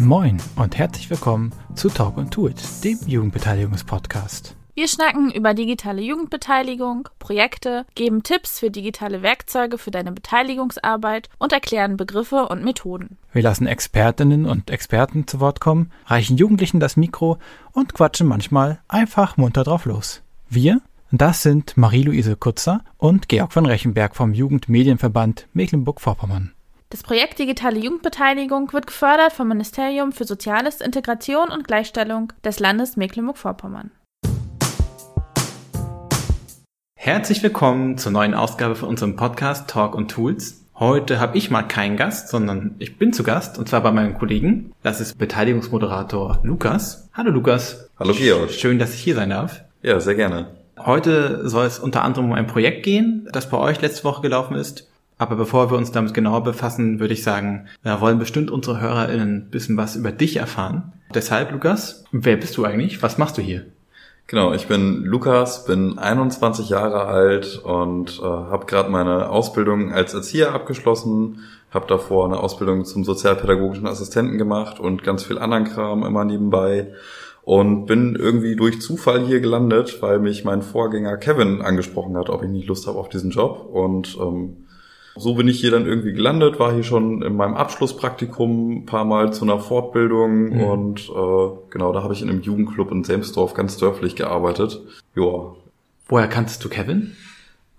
Moin und herzlich willkommen zu Talk und Tools, dem Jugendbeteiligungspodcast. Wir schnacken über digitale Jugendbeteiligung, Projekte, geben Tipps für digitale Werkzeuge für deine Beteiligungsarbeit und erklären Begriffe und Methoden. Wir lassen Expertinnen und Experten zu Wort kommen, reichen Jugendlichen das Mikro und quatschen manchmal einfach munter drauf los. Wir, das sind Marie-Louise Kutzer und Georg von Rechenberg vom Jugendmedienverband Mecklenburg-Vorpommern. Das Projekt Digitale Jugendbeteiligung wird gefördert vom Ministerium für Soziales, Integration und Gleichstellung des Landes Mecklenburg-Vorpommern. Herzlich willkommen zur neuen Ausgabe von unserem Podcast Talk und Tools. Heute habe ich mal keinen Gast, sondern ich bin zu Gast und zwar bei meinem Kollegen. Das ist Beteiligungsmoderator Lukas. Hallo Lukas. Hallo Georg. Schön, dass ich hier sein darf. Ja, sehr gerne. Heute soll es unter anderem um ein Projekt gehen, das bei euch letzte Woche gelaufen ist. Aber bevor wir uns damit genauer befassen, würde ich sagen, wir wollen bestimmt unsere HörerInnen ein bisschen was über dich erfahren. Deshalb, Lukas, wer bist du eigentlich? Was machst du hier? Genau, ich bin Lukas, bin 21 Jahre alt und äh, habe gerade meine Ausbildung als Erzieher abgeschlossen, habe davor eine Ausbildung zum sozialpädagogischen Assistenten gemacht und ganz viel anderen Kram immer nebenbei und bin irgendwie durch Zufall hier gelandet, weil mich mein Vorgänger Kevin angesprochen hat, ob ich nicht Lust habe auf diesen Job und ähm, so bin ich hier dann irgendwie gelandet, war hier schon in meinem Abschlusspraktikum ein paar Mal zu einer Fortbildung mhm. und äh, genau, da habe ich in einem Jugendclub in Selmsdorf ganz dörflich gearbeitet. Ja. Woher kanntest du Kevin?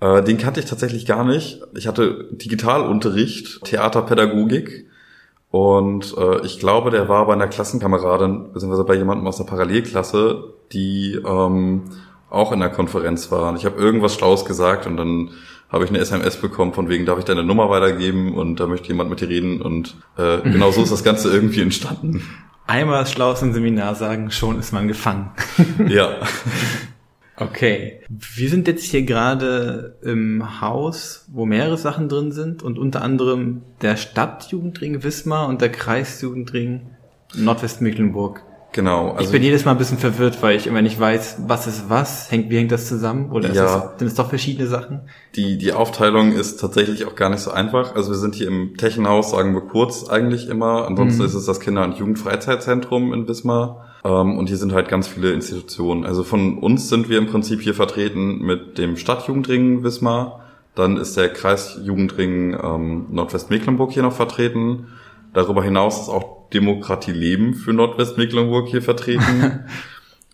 Äh, den kannte ich tatsächlich gar nicht. Ich hatte Digitalunterricht, Theaterpädagogik und äh, ich glaube, der war bei einer Klassenkameradin, beziehungsweise bei jemandem aus der Parallelklasse, die ähm, auch in der Konferenz war. Und ich habe irgendwas Schlaues gesagt und dann habe ich eine SMS bekommen, von wegen, darf ich deine Nummer weitergeben und da möchte jemand mit dir reden und äh, genau so ist das Ganze irgendwie entstanden. Einmal schlau im Seminar sagen, schon ist man gefangen. ja. Okay. Wir sind jetzt hier gerade im Haus, wo mehrere Sachen drin sind und unter anderem der Stadtjugendring Wismar und der Kreisjugendring Nordwestmecklenburg. Genau. Also ich bin jedes Mal ein bisschen verwirrt, weil ich immer nicht weiß, was ist was, hängt, wie hängt das zusammen? Oder ja, sind es doch verschiedene Sachen? Die, die Aufteilung ist tatsächlich auch gar nicht so einfach. Also wir sind hier im Techenhaus, sagen wir kurz eigentlich immer. Ansonsten mhm. ist es das Kinder- und Jugendfreizeitzentrum in Wismar. Ähm, und hier sind halt ganz viele Institutionen. Also von uns sind wir im Prinzip hier vertreten mit dem Stadtjugendring Wismar. Dann ist der Kreisjugendring ähm, Nordwestmecklenburg hier noch vertreten. Darüber hinaus ist auch Demokratie Leben für Nordwestmecklenburg hier vertreten.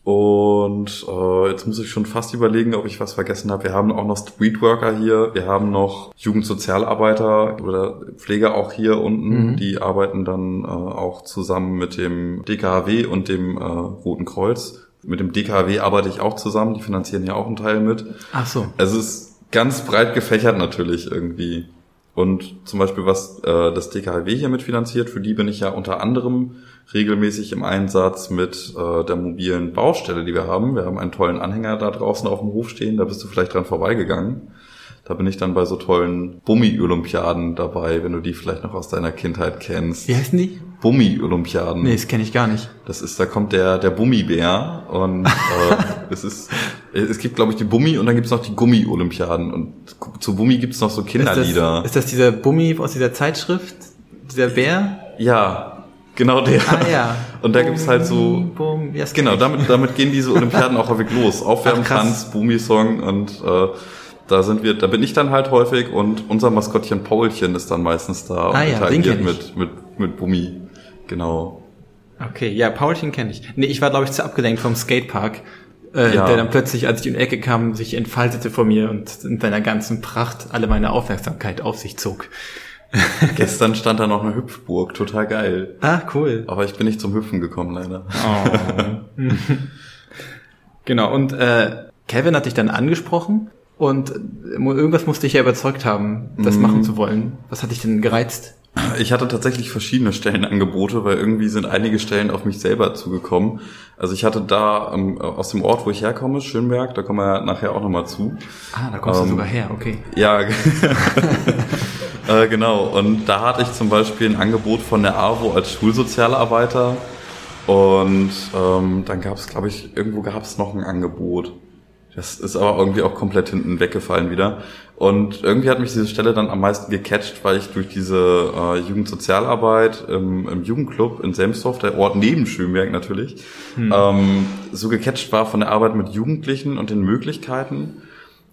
Und äh, jetzt muss ich schon fast überlegen, ob ich was vergessen habe. Wir haben auch noch Streetworker hier, wir haben noch Jugendsozialarbeiter oder Pfleger auch hier unten, mhm. die arbeiten dann äh, auch zusammen mit dem DKHW und dem äh, Roten Kreuz. Mit dem DKHW arbeite ich auch zusammen, die finanzieren ja auch einen Teil mit. Ach so. Es ist ganz breit gefächert natürlich irgendwie. Und zum Beispiel, was äh, das DKHW hier mitfinanziert, für die bin ich ja unter anderem regelmäßig im Einsatz mit äh, der mobilen Baustelle, die wir haben. Wir haben einen tollen Anhänger da draußen auf dem Hof stehen, da bist du vielleicht dran vorbeigegangen. Da bin ich dann bei so tollen Bummi-Olympiaden dabei, wenn du die vielleicht noch aus deiner Kindheit kennst. Wie heißen die? Bummi-Olympiaden. Nee, das kenne ich gar nicht. Das ist, da kommt der, der Bummibär und äh, es ist, es gibt glaube ich die Bummi und dann gibt's noch die Gummi-Olympiaden und zu Bummi gibt's noch so Kinderlieder. Ist das, ist das dieser Bummi aus dieser Zeitschrift? Dieser Bär? Ja, Genau der. Ah ja. Und da gibt's halt so. Bum, genau, damit, damit gehen diese Olympiaden auch häufig los. Aufwärmtanz, Bumi-Song und äh, da sind wir, da bin ich dann halt häufig und unser Maskottchen Paulchen ist dann meistens da und ah, ja, interagiert mit, mit, mit Bummi. Genau. Okay, ja, Paulchen kenne ich. Nee, ich war, glaube ich, zu abgelenkt vom Skatepark, äh, ja. der dann plötzlich, als ich in die Ecke kam, sich entfaltete vor mir und in seiner ganzen Pracht alle meine Aufmerksamkeit auf sich zog. Gestern stand da noch eine Hüpfburg, total geil. Ah, cool. Aber ich bin nicht zum Hüpfen gekommen, leider. Oh. genau, und äh, Kevin hat dich dann angesprochen und irgendwas musste ich ja überzeugt haben, das mm. machen zu wollen. Was hat dich denn gereizt? Ich hatte tatsächlich verschiedene Stellenangebote, weil irgendwie sind einige Stellen auf mich selber zugekommen. Also ich hatte da ähm, aus dem Ort, wo ich herkomme, Schönberg, da kommen wir nachher auch nochmal zu. Ah, da kommst ähm, du sogar her, okay. Ja, äh, genau. Und da hatte ich zum Beispiel ein Angebot von der AWO als Schulsozialarbeiter. Und ähm, dann gab es, glaube ich, irgendwo gab es noch ein Angebot. Das ist aber irgendwie auch komplett hinten weggefallen wieder. Und irgendwie hat mich diese Stelle dann am meisten gecatcht, weil ich durch diese äh, Jugendsozialarbeit im, im Jugendclub in Selmsdorf, der Ort neben Schönberg natürlich, hm. ähm, so gecatcht war von der Arbeit mit Jugendlichen und den Möglichkeiten.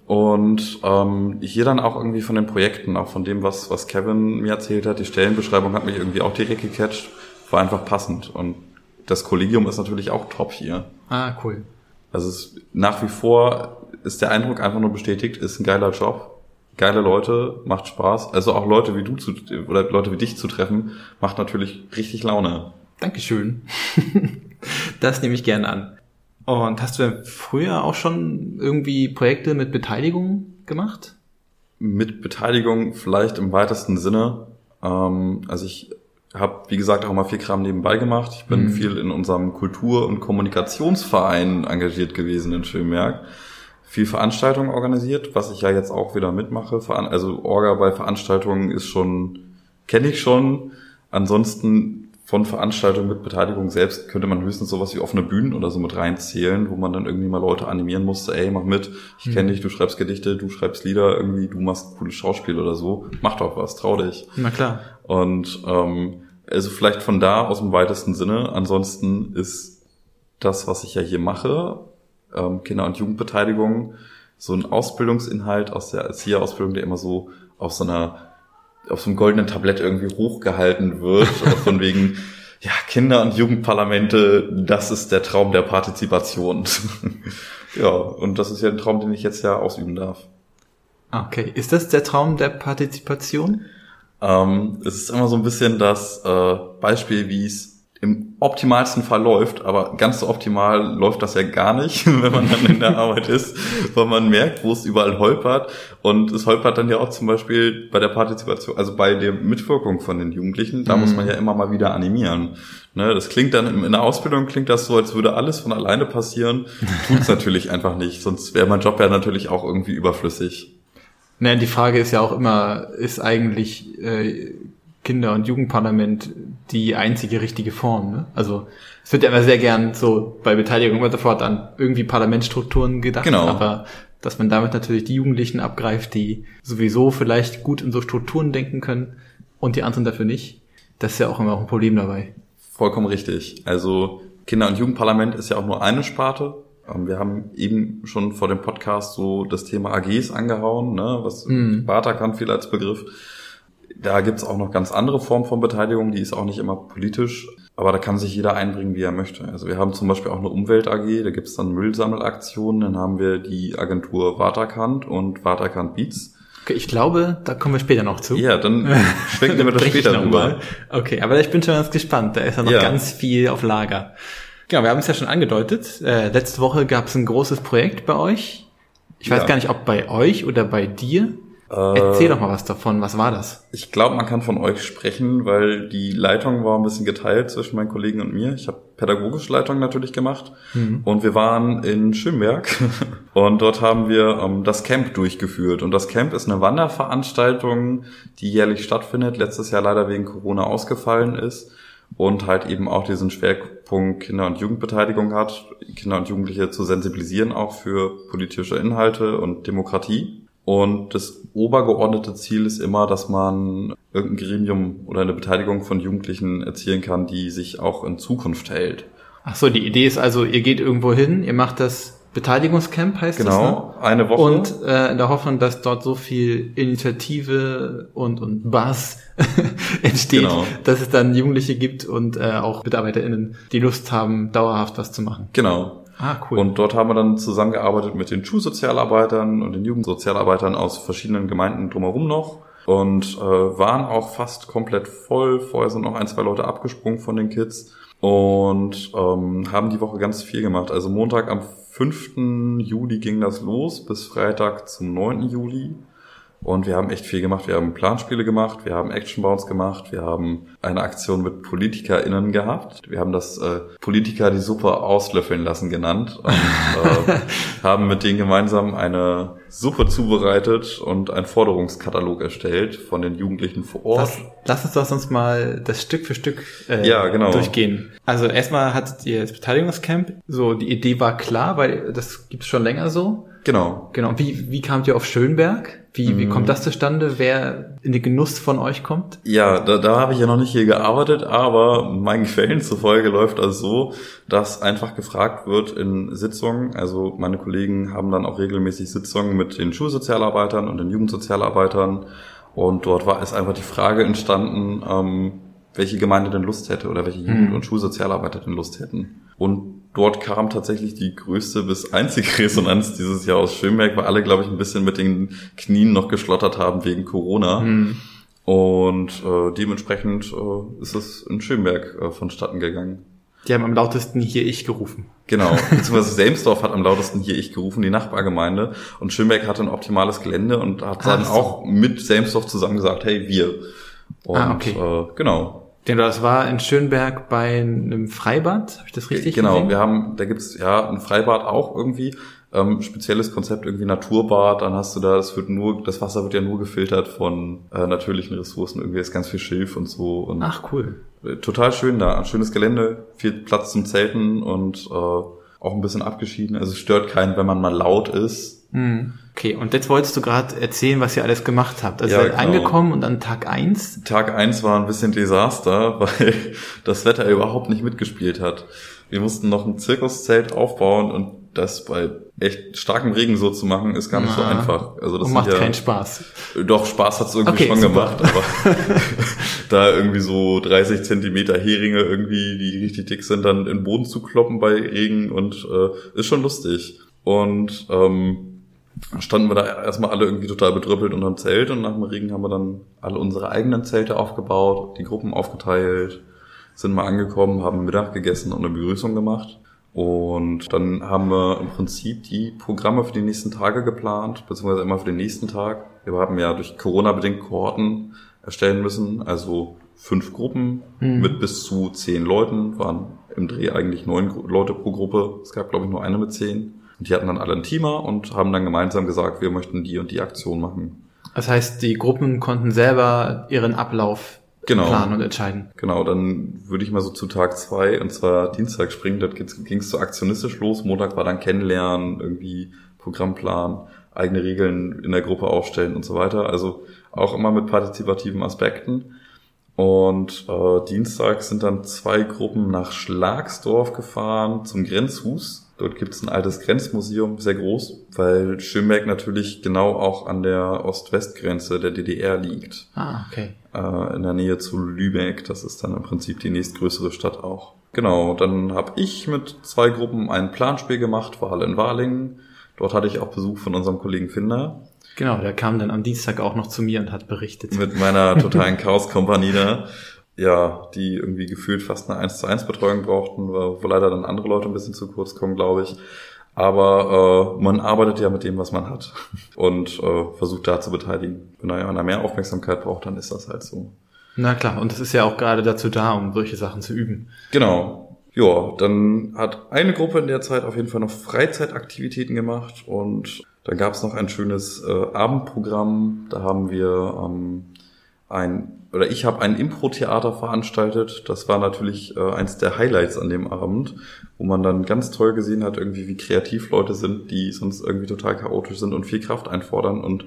Und ähm, hier dann auch irgendwie von den Projekten, auch von dem, was, was Kevin mir erzählt hat, die Stellenbeschreibung hat mich irgendwie auch direkt gecatcht, war einfach passend. Und das Kollegium ist natürlich auch top hier. Ah, cool. Also es, nach wie vor ist der Eindruck einfach nur bestätigt, ist ein geiler Job geile Leute, macht Spaß. Also auch Leute wie du zu, oder Leute wie dich zu treffen, macht natürlich richtig Laune. Dankeschön. das nehme ich gerne an. Und hast du früher auch schon irgendwie Projekte mit Beteiligung gemacht? Mit Beteiligung vielleicht im weitesten Sinne. Ähm, also ich habe, wie gesagt, auch mal viel Kram nebenbei gemacht. Ich bin mhm. viel in unserem Kultur- und Kommunikationsverein engagiert gewesen in Schönberg viel Veranstaltungen organisiert, was ich ja jetzt auch wieder mitmache. Also Orga bei Veranstaltungen ist schon, kenne ich schon. Ansonsten von Veranstaltungen mit Beteiligung selbst könnte man höchstens sowas wie offene Bühnen oder so mit reinzählen, wo man dann irgendwie mal Leute animieren musste, ey, mach mit, ich kenne mhm. dich, du schreibst Gedichte, du schreibst Lieder, irgendwie, du machst cooles Schauspiel oder so, mach doch was, trau dich. Na klar. Und ähm, also vielleicht von da aus im weitesten Sinne. Ansonsten ist das, was ich ja hier mache, ähm, Kinder- und Jugendbeteiligung so ein Ausbildungsinhalt aus der Erzieherausbildung, der immer so auf so einer auf so einem goldenen Tablett irgendwie hochgehalten wird, von wegen, ja, Kinder- und Jugendparlamente, das ist der Traum der Partizipation. ja, und das ist ja ein Traum, den ich jetzt ja ausüben darf. Okay, ist das der Traum der Partizipation? Ähm, es ist immer so ein bisschen das äh, Beispiel, wie es im optimalsten Fall läuft, aber ganz so optimal läuft das ja gar nicht, wenn man dann in der Arbeit ist, weil man merkt, wo es überall holpert. Und es holpert dann ja auch zum Beispiel bei der Partizipation, also bei der Mitwirkung von den Jugendlichen, da mhm. muss man ja immer mal wieder animieren. Ne, das klingt dann in der Ausbildung klingt das so, als würde alles von alleine passieren. Tut's natürlich einfach nicht, sonst wäre mein Job ja natürlich auch irgendwie überflüssig. Naja, die Frage ist ja auch immer, ist eigentlich äh, Kinder- und Jugendparlament die einzige richtige Form. Ne? Also es wird ja immer sehr gern so bei Beteiligung immer sofort an irgendwie Parlamentsstrukturen gedacht, genau. aber dass man damit natürlich die Jugendlichen abgreift, die sowieso vielleicht gut in so Strukturen denken können und die anderen dafür nicht, das ist ja auch immer ein Problem dabei. Vollkommen richtig. Also Kinder- und Jugendparlament ist ja auch nur eine Sparte. Ähm, wir haben eben schon vor dem Podcast so das Thema AGs angehauen, ne, was mm. Barter kann viel als Begriff. Da gibt's auch noch ganz andere Formen von Beteiligung, die ist auch nicht immer politisch, aber da kann sich jeder einbringen, wie er möchte. Also wir haben zum Beispiel auch eine Umwelt AG, da gibt's dann Müllsammelaktionen, dann haben wir die Agentur Waterkant und Waterkant Beats. Okay, ich glaube, da kommen wir später noch zu. Ja, dann schwenken wir das später rüber. Okay, aber ich bin schon ganz gespannt. Da ist ja noch ja. ganz viel auf Lager. Genau, wir haben es ja schon angedeutet. Äh, letzte Woche gab es ein großes Projekt bei euch. Ich weiß ja. gar nicht, ob bei euch oder bei dir. Erzähl doch mal was davon. Was war das? Ich glaube, man kann von euch sprechen, weil die Leitung war ein bisschen geteilt zwischen meinen Kollegen und mir. Ich habe pädagogische Leitung natürlich gemacht mhm. und wir waren in Schönberg und dort haben wir ähm, das Camp durchgeführt. Und das Camp ist eine Wanderveranstaltung, die jährlich stattfindet, letztes Jahr leider wegen Corona ausgefallen ist und halt eben auch diesen Schwerpunkt Kinder- und Jugendbeteiligung hat, Kinder und Jugendliche zu sensibilisieren auch für politische Inhalte und Demokratie. Und das obergeordnete Ziel ist immer, dass man irgendein Gremium oder eine Beteiligung von Jugendlichen erzielen kann, die sich auch in Zukunft hält. Ach so, die Idee ist also, ihr geht irgendwo hin, ihr macht das Beteiligungscamp, heißt genau, das? Genau, ne? eine Woche. Und äh, in der Hoffnung, dass dort so viel Initiative und, und Bass entsteht, genau. dass es dann Jugendliche gibt und äh, auch MitarbeiterInnen, die Lust haben, dauerhaft was zu machen. Genau. Ah, cool. Und dort haben wir dann zusammengearbeitet mit den Schulsozialarbeitern und den Jugendsozialarbeitern aus verschiedenen Gemeinden drumherum noch und äh, waren auch fast komplett voll. Vorher sind noch ein, zwei Leute abgesprungen von den Kids und ähm, haben die Woche ganz viel gemacht. Also Montag am 5. Juli ging das los bis Freitag zum 9. Juli. Und wir haben echt viel gemacht. Wir haben Planspiele gemacht, wir haben Actionbounds gemacht, wir haben eine Aktion mit PolitikerInnen gehabt. Wir haben das äh, Politiker die Suppe auslöffeln lassen genannt und äh, haben mit denen gemeinsam eine Suppe zubereitet und einen Forderungskatalog erstellt von den Jugendlichen vor Ort. Lass, lass uns doch sonst mal das Stück für Stück äh, ja, genau. durchgehen. Also erstmal hattet ihr das Beteiligungscamp. So, die Idee war klar, weil das gibt's schon länger so. Genau. Genau. Und wie, wie kamt ihr auf Schönberg? Wie, wie kommt das zustande? Wer in den Genuss von euch kommt? Ja, da, da habe ich ja noch nicht hier gearbeitet, aber meinen Quellen zufolge läuft das so, dass einfach gefragt wird in Sitzungen. Also meine Kollegen haben dann auch regelmäßig Sitzungen mit den Schulsozialarbeitern und den Jugendsozialarbeitern. Und dort war es einfach die Frage entstanden, ähm, welche Gemeinde denn Lust hätte oder welche Jugend- und Schulsozialarbeiter denn Lust hätten. Und dort kam tatsächlich die größte bis einzige Resonanz dieses Jahr aus Schönberg, weil alle, glaube ich, ein bisschen mit den Knien noch geschlottert haben wegen Corona. Und äh, dementsprechend äh, ist es in Schönberg äh, vonstatten gegangen. Die haben am lautesten hier ich gerufen. Genau, beziehungsweise Selmsdorf hat am lautesten hier ich gerufen, die Nachbargemeinde. Und Schönberg hatte ein optimales Gelände und hat dann Ach so. auch mit Selmsdorf zusammen gesagt, hey, wir. Und Ah, okay. äh, genau. Denn das war in Schönberg bei einem Freibad, habe ich das richtig genau, gesehen? wir haben, da gibt's ja ein Freibad auch irgendwie, ähm, spezielles Konzept, irgendwie Naturbad, dann hast du da, es wird nur, das Wasser wird ja nur gefiltert von äh, natürlichen Ressourcen, irgendwie ist ganz viel Schilf und so. Und Ach cool. äh, total schön da, ein schönes Gelände, viel Platz zum Zelten und äh, auch ein bisschen abgeschieden. Also es stört keinen, wenn man mal laut ist. Hm. Okay, und jetzt wolltest du gerade erzählen, was ihr alles gemacht habt. Also Ja, ihr seid genau. angekommen und an Tag eins. Tag eins war ein bisschen Desaster, weil das Wetter überhaupt nicht mitgespielt hat. Wir mussten noch ein Zirkuszelt aufbauen und das bei echt starkem Regen so zu machen, ist gar nicht so Ah. einfach. Also das macht ja, keinen Spaß. Doch, Spaß hat's irgendwie Okay, schon super. gemacht, aber da irgendwie so 30 Zentimeter Heringe irgendwie, die richtig dick sind, dann in den Boden zu kloppen bei Regen und äh, ist schon lustig. Und ähm, standen wir da erstmal alle irgendwie total bedrüppelt unterm Zelt und nach dem Regen haben wir dann alle unsere eigenen Zelte aufgebaut, die Gruppen aufgeteilt, sind mal angekommen, haben Mittag gegessen und eine Begrüßung gemacht. Und dann haben wir im Prinzip die Programme für die nächsten Tage geplant, beziehungsweise immer für den nächsten Tag. Wir haben ja durch Corona bedingt Kohorten erstellen müssen, also fünf Gruppen Mhm. mit bis zu zehn Leuten, waren im Dreh eigentlich neun Leute pro Gruppe. Es gab, glaube ich, nur eine mit zehn. Und die hatten dann alle ein Teamer und haben dann gemeinsam gesagt, wir möchten die und die Aktion machen. Das heißt, die Gruppen konnten selber ihren Ablauf Genau. planen und entscheiden. Genau, dann würde ich mal so zu Tag zwei und zwar Dienstag springen. Dort ging es so aktionistisch los. Montag war dann Kennenlernen, irgendwie Programmplan, eigene Regeln in der Gruppe aufstellen und so weiter. Also auch immer mit partizipativen Aspekten. Und äh, Dienstag sind dann zwei Gruppen nach Schlagsdorf gefahren zum Grenzhus. Dort gibt es ein altes Grenzmuseum, sehr groß, weil Schönberg natürlich genau auch an der Ost-West-Grenze der DDR liegt Ah, okay. äh, in der Nähe zu Lübeck. Das ist dann im Prinzip die nächstgrößere Stadt auch. Genau, dann habe ich mit zwei Gruppen ein Planspiel gemacht, war alle in Warlingen. Dort hatte ich auch Besuch von unserem Kollegen Finder Genau, der kam dann am Dienstag auch noch zu mir und hat berichtet. mit meiner totalen Chaos-Kompanie da. Ja, die irgendwie gefühlt fast eine 1 zu 1 Betreuung brauchten, wo leider dann andere Leute ein bisschen zu kurz kommen, glaube ich. Aber äh, man arbeitet ja mit dem, was man hat und äh, versucht da zu beteiligen. Wenn da einer mehr Aufmerksamkeit braucht, dann ist das halt so. Na klar, und das ist ja auch gerade dazu da, um solche Sachen zu üben. Genau. Ja, dann hat eine Gruppe in der Zeit auf jeden Fall noch Freizeitaktivitäten gemacht und dann gab es noch ein schönes äh, Abendprogramm. Da haben wir ähm, ein oder ich habe ein Impro-Theater veranstaltet. Das war natürlich äh, eins der Highlights an dem Abend, wo man dann ganz toll gesehen hat, irgendwie wie kreativ Leute sind, die sonst irgendwie total chaotisch sind und viel Kraft einfordern und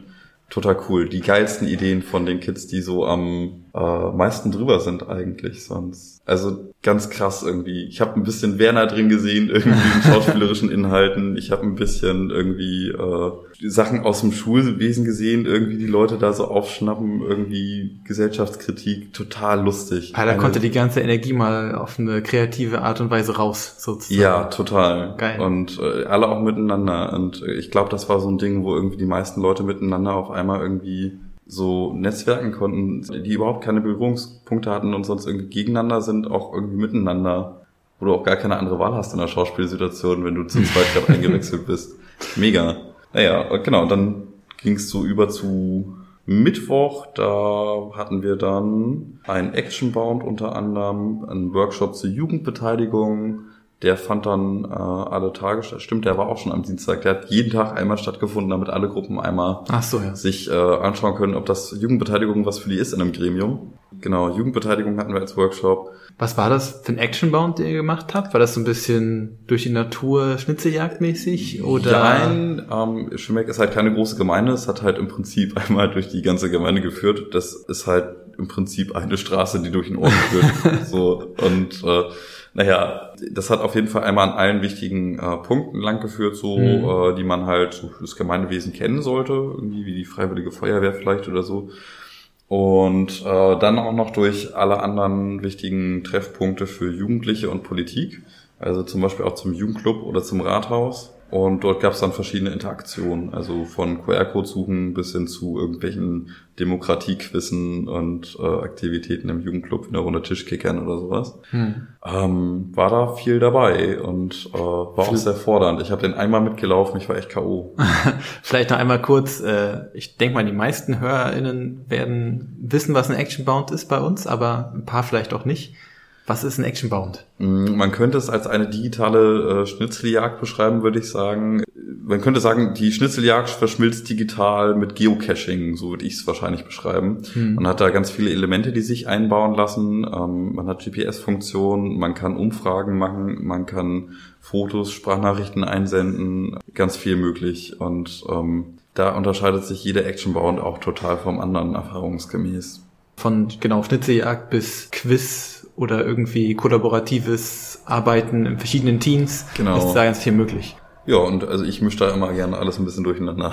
total cool. Die geilsten Ideen von den Kids, die so am äh, meisten drüber sind eigentlich sonst. Also ganz krass irgendwie. Ich habe ein bisschen Werner drin gesehen, irgendwie in schauspielerischen Inhalten. Ich habe ein bisschen irgendwie äh, Sachen aus dem Schulwesen gesehen, irgendwie die Leute da so aufschnappen, irgendwie Gesellschaftskritik, total lustig. Ah, da Eine- konnte die ganze Energie mal auf eine kreative Art und Weise raus, sozusagen. Ja, total. Geil. Und äh, alle auch miteinander. Und äh, ich glaube, das war so ein Ding, wo irgendwie die meisten Leute miteinander auf einmal irgendwie so netzwerken konnten, die überhaupt keine Berührungspunkte hatten und sonst irgendwie gegeneinander sind, auch irgendwie miteinander, wo du auch gar keine andere Wahl hast in der Schauspielsituation, wenn du zu zweit gerade eingewechselt bist. Mega. Naja, genau, dann ging es so über zu Mittwoch, da hatten wir dann ein Actionbound unter anderem, einen Workshop zur Jugendbeteiligung. Der fand dann äh, alle Tage statt. Stimmt, der war auch schon am Dienstag. Der hat jeden Tag einmal stattgefunden, damit alle Gruppen einmal so, ja. sich äh, anschauen können, ob das Jugendbeteiligung was für die ist in einem Gremium. genau, Jugendbeteiligung hatten wir als Workshop. Was war das für ein Actionbound, den ihr gemacht habt? War das so ein bisschen durch die Natur schnitzeljagdmäßig oder? Nein, ähm, Schimmeck ist halt keine große Gemeinde. Es hat halt im Prinzip einmal durch die ganze Gemeinde geführt. Das ist halt im Prinzip eine Straße, die durch den Ort führt. so und äh, naja, das hat auf jeden Fall einmal an allen wichtigen äh, Punkten lang geführt, so mhm. äh, die man halt so für das Gemeindewesen kennen sollte, irgendwie wie die Freiwillige Feuerwehr vielleicht oder so. Und äh, dann auch noch durch alle anderen wichtigen Treffpunkte für Jugendliche und Politik. Also zum Beispiel auch zum Jugendclub oder zum Rathaus. Und dort gab es dann verschiedene Interaktionen, also von QR-Code suchen bis hin zu irgendwelchen Demokratiequissen und äh, Aktivitäten im Jugendclub in der Runde Tischkickern oder sowas. Hm. Ähm, war da viel dabei und äh, war auch sehr fordernd. Ich habe den einmal mitgelaufen, ich war echt K.O. Vielleicht noch einmal kurz, äh, ich denke mal, die meisten HörerInnen werden wissen, was ein Actionbound ist bei uns, aber ein paar vielleicht auch nicht. Was ist ein Actionbound? Mm, man könnte es als eine digitale äh, Schnitzeljagd beschreiben, würde ich sagen. Man könnte sagen, die Schnitzeljagd verschmilzt digital mit Geocaching, so würde ich es wahrscheinlich beschreiben. Hm. Man hat da ganz viele Elemente, die sich einbauen lassen. Ähm, man hat GPS-Funktionen, man kann Umfragen machen, man kann Fotos, Sprachnachrichten einsenden, ganz viel möglich. Und ähm, da unterscheidet sich jeder Actionbound auch total vom anderen erfahrungsgemäß. Von genau Schnitzeljagd bis Quiz oder irgendwie kollaboratives Arbeiten in verschiedenen Teams. Genau. Ist da ganz viel möglich. Ja, und also ich mische da immer gerne alles ein bisschen durcheinander.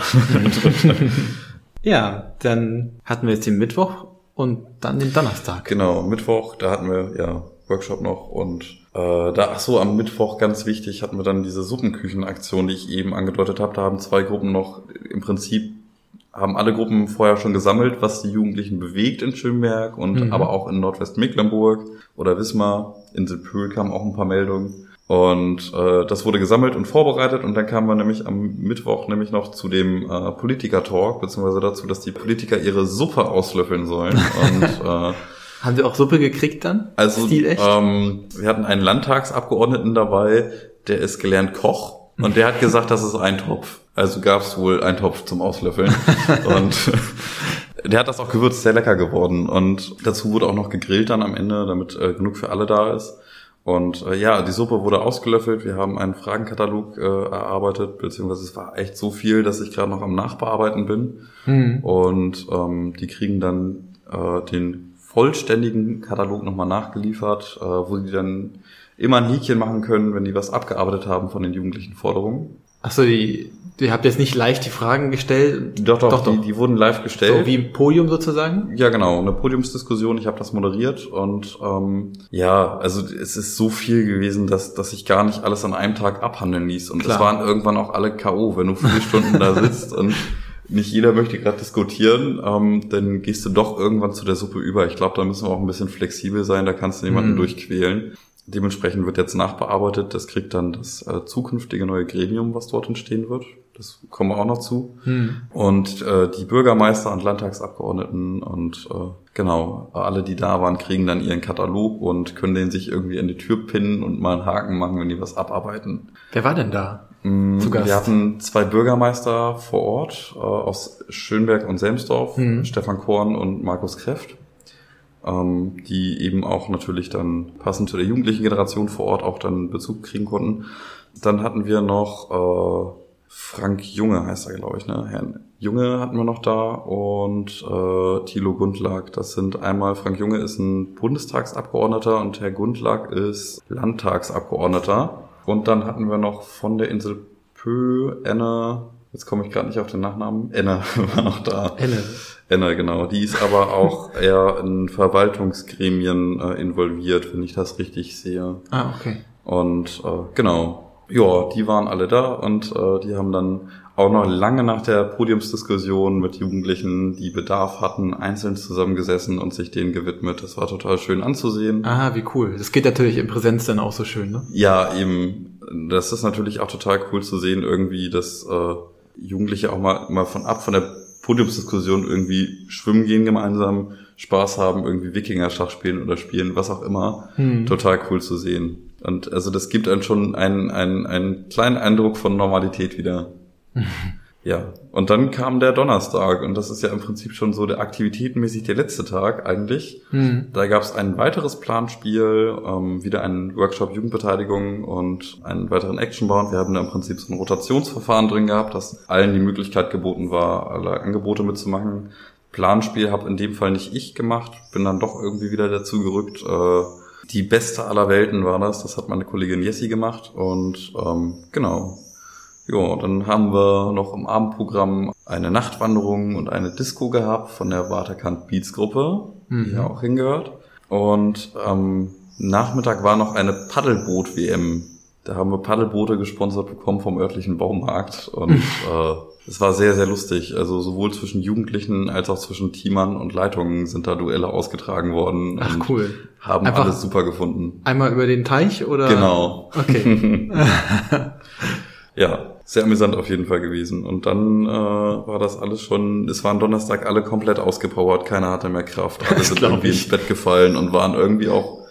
ja, dann hatten wir jetzt den Mittwoch und dann den Donnerstag. Genau, Mittwoch, da hatten wir ja Workshop noch und äh, da, ach so, am Mittwoch ganz wichtig hatten wir dann diese Suppenküchenaktion, die ich eben angedeutet habe. Da haben zwei Gruppen noch im Prinzip haben alle Gruppen vorher schon gesammelt, was die Jugendlichen bewegt in Schönberg und mhm. aber auch in Nordwestmecklenburg oder Wismar. In Pöhl kamen auch ein paar Meldungen. Und äh, das wurde gesammelt und vorbereitet und dann kamen wir nämlich am Mittwoch nämlich noch zu dem äh, Politiker-Talk, beziehungsweise dazu, dass die Politiker ihre Suppe auslöffeln sollen. Und, äh, Haben sie auch Suppe gekriegt dann? Also ähm, wir hatten einen Landtagsabgeordneten dabei, der ist gelernt Koch und der hat gesagt, das ist ein Topf. Also gab es wohl einen Topf zum Auslöffeln. und der hat das auch gewürzt, sehr lecker geworden. Und dazu wurde auch noch gegrillt dann am Ende, damit äh, genug für alle da ist. Und äh, ja, die Suppe wurde ausgelöffelt. Wir haben einen Fragenkatalog äh, erarbeitet, beziehungsweise es war echt so viel, dass ich gerade noch am Nachbearbeiten bin. Mhm. Und ähm, die kriegen dann äh, den vollständigen Katalog nochmal nachgeliefert, äh, wo die dann immer ein Häkchen machen können, wenn die was abgearbeitet haben von den jugendlichen Forderungen. Ach so, die, die habt jetzt nicht live die Fragen gestellt? Doch, doch, doch, die, die wurden live gestellt. So wie im Podium sozusagen? Ja, genau, eine Podiumsdiskussion. Ich habe das moderiert und ähm, ja, also es ist so viel gewesen, dass, dass ich gar nicht alles an einem Tag abhandeln ließ. Und es waren irgendwann auch alle K.O., wenn du vier Stunden da sitzt und nicht jeder möchte gerade diskutieren, ähm, dann gehst du doch irgendwann zu der Suppe über. Ich glaube, da müssen wir auch ein bisschen flexibel sein, da kannst du jemanden mhm. durchquälen. Dementsprechend wird jetzt nachbearbeitet. Das kriegt dann das äh, zukünftige neue Gremium, was dort entstehen wird. Das kommen wir auch noch zu. Hm. Und äh, die Bürgermeister und Landtagsabgeordneten und äh, genau, alle, die da waren, kriegen dann ihren Katalog und können den sich irgendwie in die Tür pinnen und mal einen Haken machen, wenn die was abarbeiten. Wer war denn da? Mm, wir hatten zwei Bürgermeister vor Ort äh, aus Schönberg und Selmsdorf, hm. Stefan Korn und Markus Kreft ähm, die eben auch natürlich dann passend zu der jugendlichen Generation vor Ort auch dann Bezug kriegen konnten. Dann hatten wir noch äh, Frank Junge, heißt er, glaube ich, ne? Herrn Junge hatten wir noch da und äh, Thilo Gundlach. Das sind einmal, Frank Junge ist ein Bundestagsabgeordneter und Herr Gundlach ist Landtagsabgeordneter. Und dann hatten wir noch von der Insel Pö, Enne, jetzt komme ich gerade nicht auf den Nachnamen, Enne war noch da. Enne. Enne, genau. Die ist aber auch eher in Verwaltungsgremien äh, involviert, wenn ich das richtig sehe. Ah, okay. Und äh, genau. Ja, die waren alle da und äh, die haben dann auch noch lange nach der Podiumsdiskussion mit Jugendlichen, die Bedarf hatten, einzeln zusammengesessen und sich denen gewidmet. Das war total schön anzusehen. Ah, wie cool. Das geht natürlich in Präsenz dann auch so schön, ne? Ja, eben. Das ist natürlich auch total cool zu sehen, irgendwie, dass äh, Jugendliche auch mal, mal von ab von der Podiumsdiskussion irgendwie schwimmen gehen gemeinsam, Spaß haben, irgendwie Wikinger-Schach spielen oder spielen, was auch immer. Hm. Total cool zu sehen. Und also das gibt dann schon einen, einen, einen kleinen Eindruck von Normalität wieder. Ja, und dann kam der Donnerstag und das ist ja im Prinzip schon so der aktivitätenmäßig der letzte Tag eigentlich. Hm. Da gab es ein weiteres Planspiel, ähm, wieder einen Workshop Jugendbeteiligung und einen weiteren Actionbound. Wir haben da im Prinzip so ein Rotationsverfahren drin gehabt, dass allen die Möglichkeit geboten war, alle Angebote mitzumachen. Planspiel habe in dem Fall nicht ich gemacht, bin dann doch irgendwie wieder dazu gerückt. Äh, die beste aller Welten war das, das hat meine Kollegin Jessie gemacht und ähm, genau, ja, dann haben wir noch im Abendprogramm eine Nachtwanderung und eine Disco gehabt von der Waterkant Beats Gruppe, Mhm. die ja auch hingehört. Und am Nachmittag war noch eine Paddelboot-WM. Da haben wir Paddelboote gesponsert bekommen vom örtlichen Baumarkt und äh, es war sehr, sehr lustig. Also sowohl zwischen Jugendlichen als auch zwischen Teamern und Leitungen sind da Duelle ausgetragen worden Ach und cool. haben Einfach- alles super gefunden. Einmal über den Teich oder? Genau. Okay. Ja, sehr amüsant auf jeden Fall gewesen. Und dann äh, war das alles schon, es waren Donnerstag alle komplett ausgepowert, keiner hatte mehr Kraft, alle sind irgendwie ich. ins Bett gefallen und waren irgendwie auch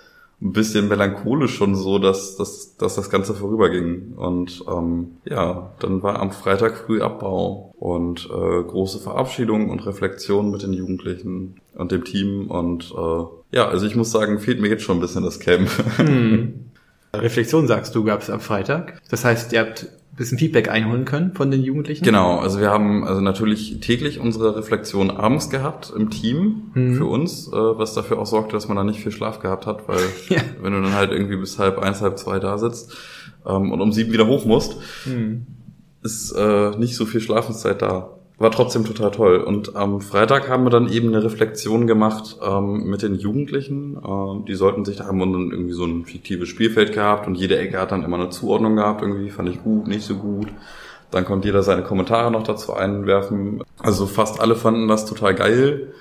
ein bisschen melancholisch schon so, dass, dass, dass das Ganze vorüberging. Und ähm, ja, dann war am Freitag früh Abbau und äh, große Verabschiedung und Reflexion mit den Jugendlichen und dem Team. Und äh, ja, also ich muss sagen, fehlt mir jetzt schon ein bisschen das Camp. Hm. Reflexion sagst du, gab es am Freitag. Das heißt, ihr habt bisschen Feedback einholen können von den Jugendlichen? Genau, also wir haben also natürlich täglich unsere Reflexion abends gehabt im Team Mhm. für uns, äh, was dafür auch sorgte, dass man da nicht viel Schlaf gehabt hat, weil Ja. wenn du dann halt irgendwie bis halb eins, halb zwei da sitzt ähm, und um sieben wieder hoch musst, Hm. ist äh, nicht so viel Schlafenszeit da. War trotzdem total toll. Und am Freitag haben wir dann eben eine Reflexion gemacht ähm, mit den Jugendlichen. Ähm, die sollten sich, da haben wir dann irgendwie so ein fiktives Spielfeld gehabt und jede Ecke hat dann immer eine Zuordnung gehabt. Irgendwie fand ich gut, nicht so gut. Dann konnte jeder seine Kommentare noch dazu einwerfen. Also fast alle fanden das total geil.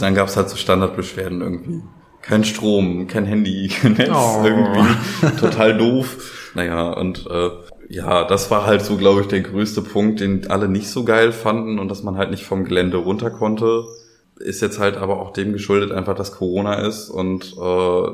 Dann gab es halt so Standardbeschwerden irgendwie. Kein Strom, kein Handy, kein Netz, Oh. irgendwie total doof. Naja, und äh, ja, das war halt so, glaube ich, der größte Punkt, den alle nicht so geil fanden und dass man halt nicht vom Gelände runter konnte. Ist jetzt halt aber auch dem geschuldet einfach, dass Corona ist und äh,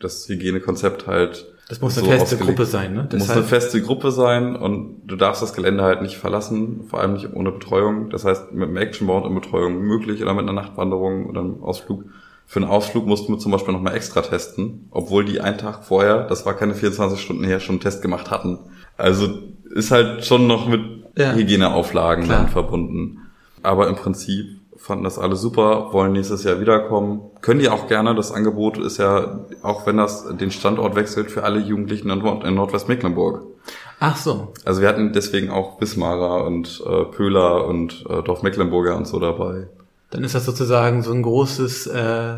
das Hygienekonzept halt Das muss eine so feste ausgelegt. Gruppe sein, ne? muss eine feste Gruppe sein und du darfst das Gelände halt nicht verlassen, vor allem nicht ohne Betreuung. Das heißt, mit einem Actionboard und Betreuung möglich oder mit einer Nachtwanderung oder einem Ausflug. Für einen Ausflug mussten wir zum Beispiel nochmal extra testen, obwohl die einen Tag vorher, das war keine 24 Stunden her, schon einen Test gemacht hatten. Also ist halt schon noch mit Ja. Hygieneauflagen Klar. dann verbunden. Aber im Prinzip fanden das alle super, wollen nächstes Jahr wiederkommen. Können die auch gerne. Das Angebot ist ja, auch wenn das den Standort wechselt, für alle Jugendlichen in, Nord in Nordwestmecklenburg. ach so. Also wir hatten deswegen auch Wismarer und äh, Pöhler und äh, Dorf Mecklenburger und so dabei. Dann ist das sozusagen so ein großes äh,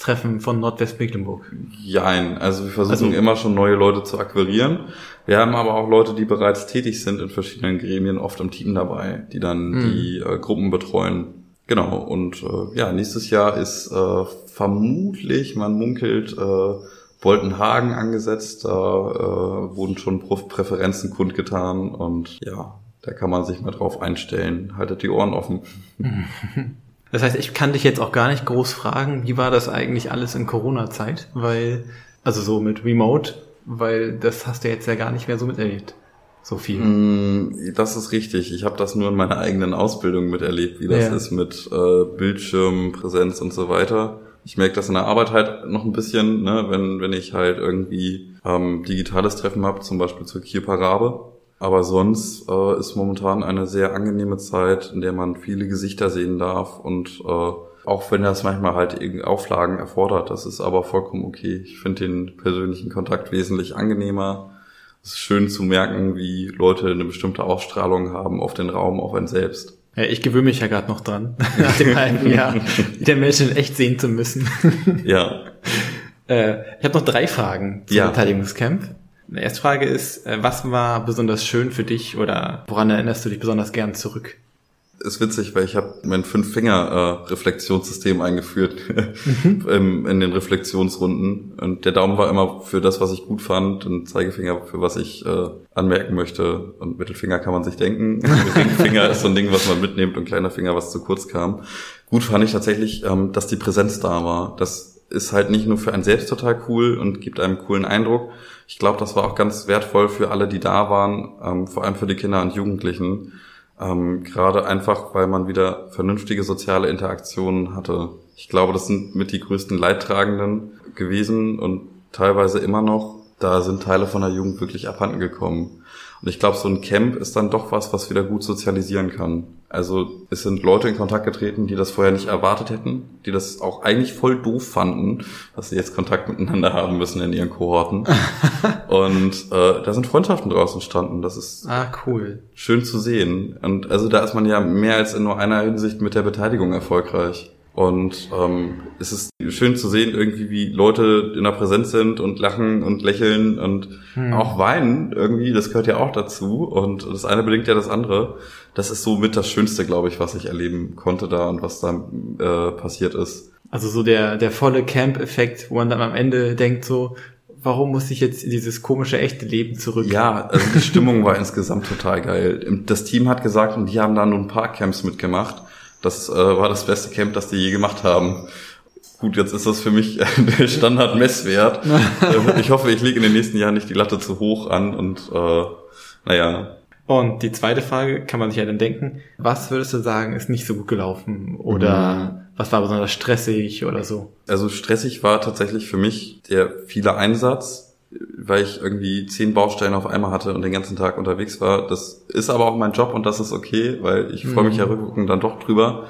Jugendbeteiligungs-Ehrenamtstreffen von Nordwestmecklenburg. Jein, also wir versuchen Also- immer schon neue Leute zu akquirieren. Wir haben aber auch Leute, die bereits tätig sind in verschiedenen Gremien, oft im Team dabei, die dann Mhm. die äh, Gruppen betreuen. Genau, und äh, ja, nächstes Jahr ist äh, vermutlich, man munkelt, äh, Boltenhagen angesetzt. Da äh, wurden schon Präferenzen kundgetan und ja, da kann man sich mal drauf einstellen. Haltet die Ohren offen. Das heißt, ich kann dich jetzt auch gar nicht groß fragen, wie war das eigentlich alles in Corona-Zeit? Weil, also so mit Remote, weil das hast du jetzt ja gar nicht mehr so miterlebt. So viel. Mm, Das ist richtig. Ich habe das nur in meiner eigenen Ausbildung miterlebt, wie das Ja. ist mit äh, Bildschirm, Präsenz und so weiter. Ich merke das in der Arbeit halt noch ein bisschen, ne, wenn, wenn ich halt irgendwie ähm, digitales Treffen habe, zum Beispiel zur Kier Parabe. Aber sonst äh, ist momentan eine sehr angenehme Zeit, in der man viele Gesichter sehen darf und äh, auch wenn das manchmal halt irgendwie Auflagen erfordert, das ist aber vollkommen okay. Ich finde den persönlichen Kontakt wesentlich angenehmer. Es ist schön zu merken, wie Leute eine bestimmte Ausstrahlung haben auf den Raum, auf einen selbst. Ja, ich gewöhne mich ja gerade noch dran, nach dem halben Jahr wieder Menschen echt sehen zu müssen. Ja, äh, ich habe noch drei Fragen zum Ja. Beteiligungscamp. Erste Frage ist, äh, was war besonders schön für dich oder woran erinnerst du dich besonders gern zurück? ist witzig, weil ich habe mein Fünf-Finger-Reflexionssystem eingeführt im- in den Reflexionsrunden. Und der Daumen war immer für das, was ich gut fand, und Zeigefinger für was ich äh, anmerken möchte. Und Mittelfinger kann man sich denken. Ringfinger ist so ein Ding, was man mitnimmt und kleiner Finger, was zu kurz kam. Gut fand ich tatsächlich, ähm, dass die Präsenz da war, dass ist halt nicht nur für einen selbst total cool und gibt einem coolen Eindruck. Ich glaube, das war auch ganz wertvoll für alle, die da waren, ähm, vor allem für die Kinder und Jugendlichen. Ähm, Gerade einfach, weil man wieder vernünftige soziale Interaktionen hatte. Ich glaube, das sind mit die größten Leidtragenden gewesen und teilweise immer noch. Da sind Teile von der Jugend wirklich abhanden gekommen. Und ich glaube, so ein Camp ist dann doch was, was wieder gut sozialisieren kann. Also es sind Leute in Kontakt getreten, die das vorher nicht erwartet hätten, die das auch eigentlich voll doof fanden, dass sie jetzt Kontakt miteinander haben müssen in ihren Kohorten. und äh, da sind Freundschaften draus entstanden. Das ist ah, cool. schön zu sehen. Und also da ist man ja mehr als in nur einer Hinsicht mit der Beteiligung erfolgreich. Und ähm, es ist schön zu sehen, irgendwie, wie Leute in der Präsenz sind und lachen und lächeln und hm. auch weinen irgendwie, das gehört ja auch dazu. Und das eine bedingt ja das andere. Das ist so mit das Schönste, glaube ich, was ich erleben konnte da und was da äh, passiert ist. Also so der, der volle Camp-Effekt, wo man dann am Ende denkt so, warum muss ich jetzt in dieses komische echte Leben zurück? Ja, also die Stimmung war insgesamt total geil. Das Team hat gesagt, und die haben da nur ein paar Camps mitgemacht das äh, war das beste Camp, das die je gemacht haben. Gut, jetzt ist das für mich der Standard-Messwert. Äh, ich hoffe, ich lege in den nächsten Jahren nicht die Latte zu hoch an und äh, naja. Und die zweite Frage kann man sich ja dann denken, was würdest du sagen, ist nicht so gut gelaufen? Oder mhm. was war besonders stressig oder so? Also stressig war tatsächlich für mich der viele Einsatz weil ich irgendwie zehn Baustellen auf einmal hatte und den ganzen Tag unterwegs war. Das ist aber auch mein Job und das ist okay, weil ich mhm. freue mich ja mhm. rückwirkend dann doch drüber.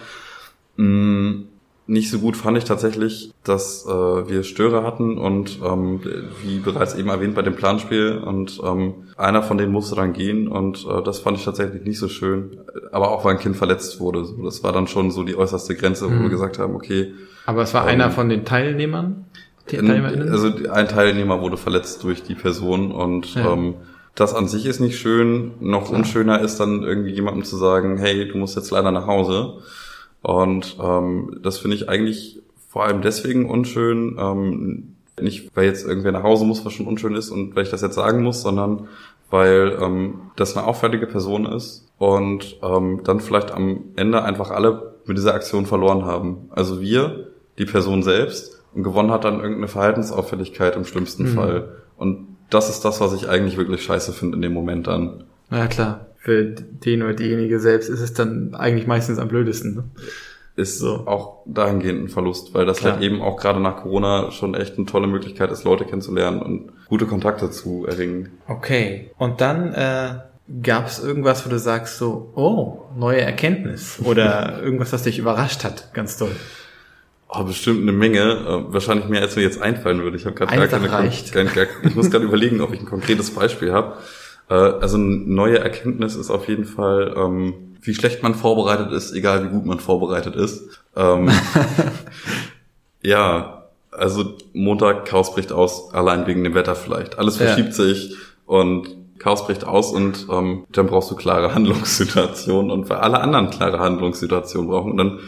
Mm, nicht so gut fand ich tatsächlich, dass äh, wir Störer hatten und ähm, wie bereits eben erwähnt bei dem Planspiel und ähm, einer von denen musste dann gehen und äh, das fand ich tatsächlich nicht so schön. Aber auch weil ein Kind verletzt wurde. So, das war dann schon so die äußerste Grenze, wo mhm. wir gesagt haben, okay. Aber es war ähm, einer von den Teilnehmern? Also ein Teilnehmer wurde verletzt durch die Person und ja. ähm, das an sich ist nicht schön. Noch Klar. unschöner ist dann irgendwie jemandem zu sagen, hey, du musst jetzt leider nach Hause. Und ähm, das finde ich eigentlich vor allem deswegen unschön. Ähm, nicht, weil jetzt irgendwer nach Hause muss, was schon unschön ist und weil ich das jetzt sagen muss, sondern weil ähm, das eine auffällige Person ist und ähm, dann vielleicht am Ende einfach alle mit dieser Aktion verloren haben. Also wir, die Person selbst und gewonnen hat dann irgendeine Verhaltensauffälligkeit im schlimmsten mhm. Fall. Und das ist das, was ich eigentlich wirklich scheiße finde in dem Moment dann. Ja klar, für den oder diejenige selbst ist es dann eigentlich meistens am blödesten. Ne? Ist so. auch dahingehend ein Verlust, weil das klar. halt eben auch gerade nach Corona schon echt eine tolle Möglichkeit ist, Leute kennenzulernen und gute Kontakte zu erringen. Okay, und dann äh, gab es irgendwas, wo du sagst so, oh, neue Erkenntnis oder irgendwas, was dich überrascht hat, ganz toll. Oh, bestimmt eine Menge. Äh, wahrscheinlich mehr, als mir jetzt einfallen würde. Ich habe gerade gar keine. Gar, gar, Ich muss gerade überlegen, ob ich ein konkretes Beispiel habe. Äh, also eine neue Erkenntnis ist auf jeden Fall, ähm, wie schlecht man vorbereitet ist, egal wie gut man vorbereitet ist. Ähm, ja, also Montag Chaos bricht aus, allein wegen dem Wetter vielleicht. Alles verschiebt ja. sich und Chaos bricht aus und ähm, dann brauchst du klare Handlungssituationen und weil alle anderen klare Handlungssituationen brauchen, und dann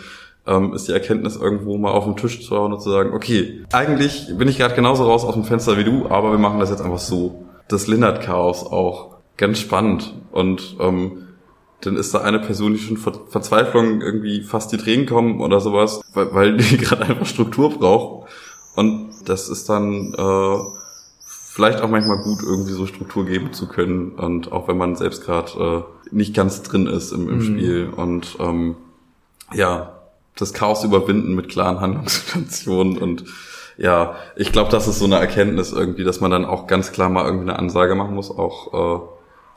ähm, ist die Erkenntnis irgendwo mal auf dem Tisch zu hauen und zu sagen, okay, eigentlich bin ich gerade genauso raus aus dem Fenster wie du, aber wir machen das jetzt einfach so. Das lindert Chaos auch. Ganz spannend. Und ähm, dann ist da eine Person, die schon Ver Verzweiflung irgendwie fast die Tränen kommen oder sowas, weil, weil die gerade einfach Struktur braucht. Und das ist dann äh, vielleicht auch manchmal gut, irgendwie so Struktur geben zu können. Und auch wenn man selbst gerade äh, nicht ganz drin ist im, im mhm. Spiel. Und ähm, ja, das Chaos überwinden mit klaren Handlungssituationen und ja, ich glaube, das ist so eine Erkenntnis irgendwie, dass man dann auch ganz klar mal irgendwie eine Ansage machen muss, auch äh,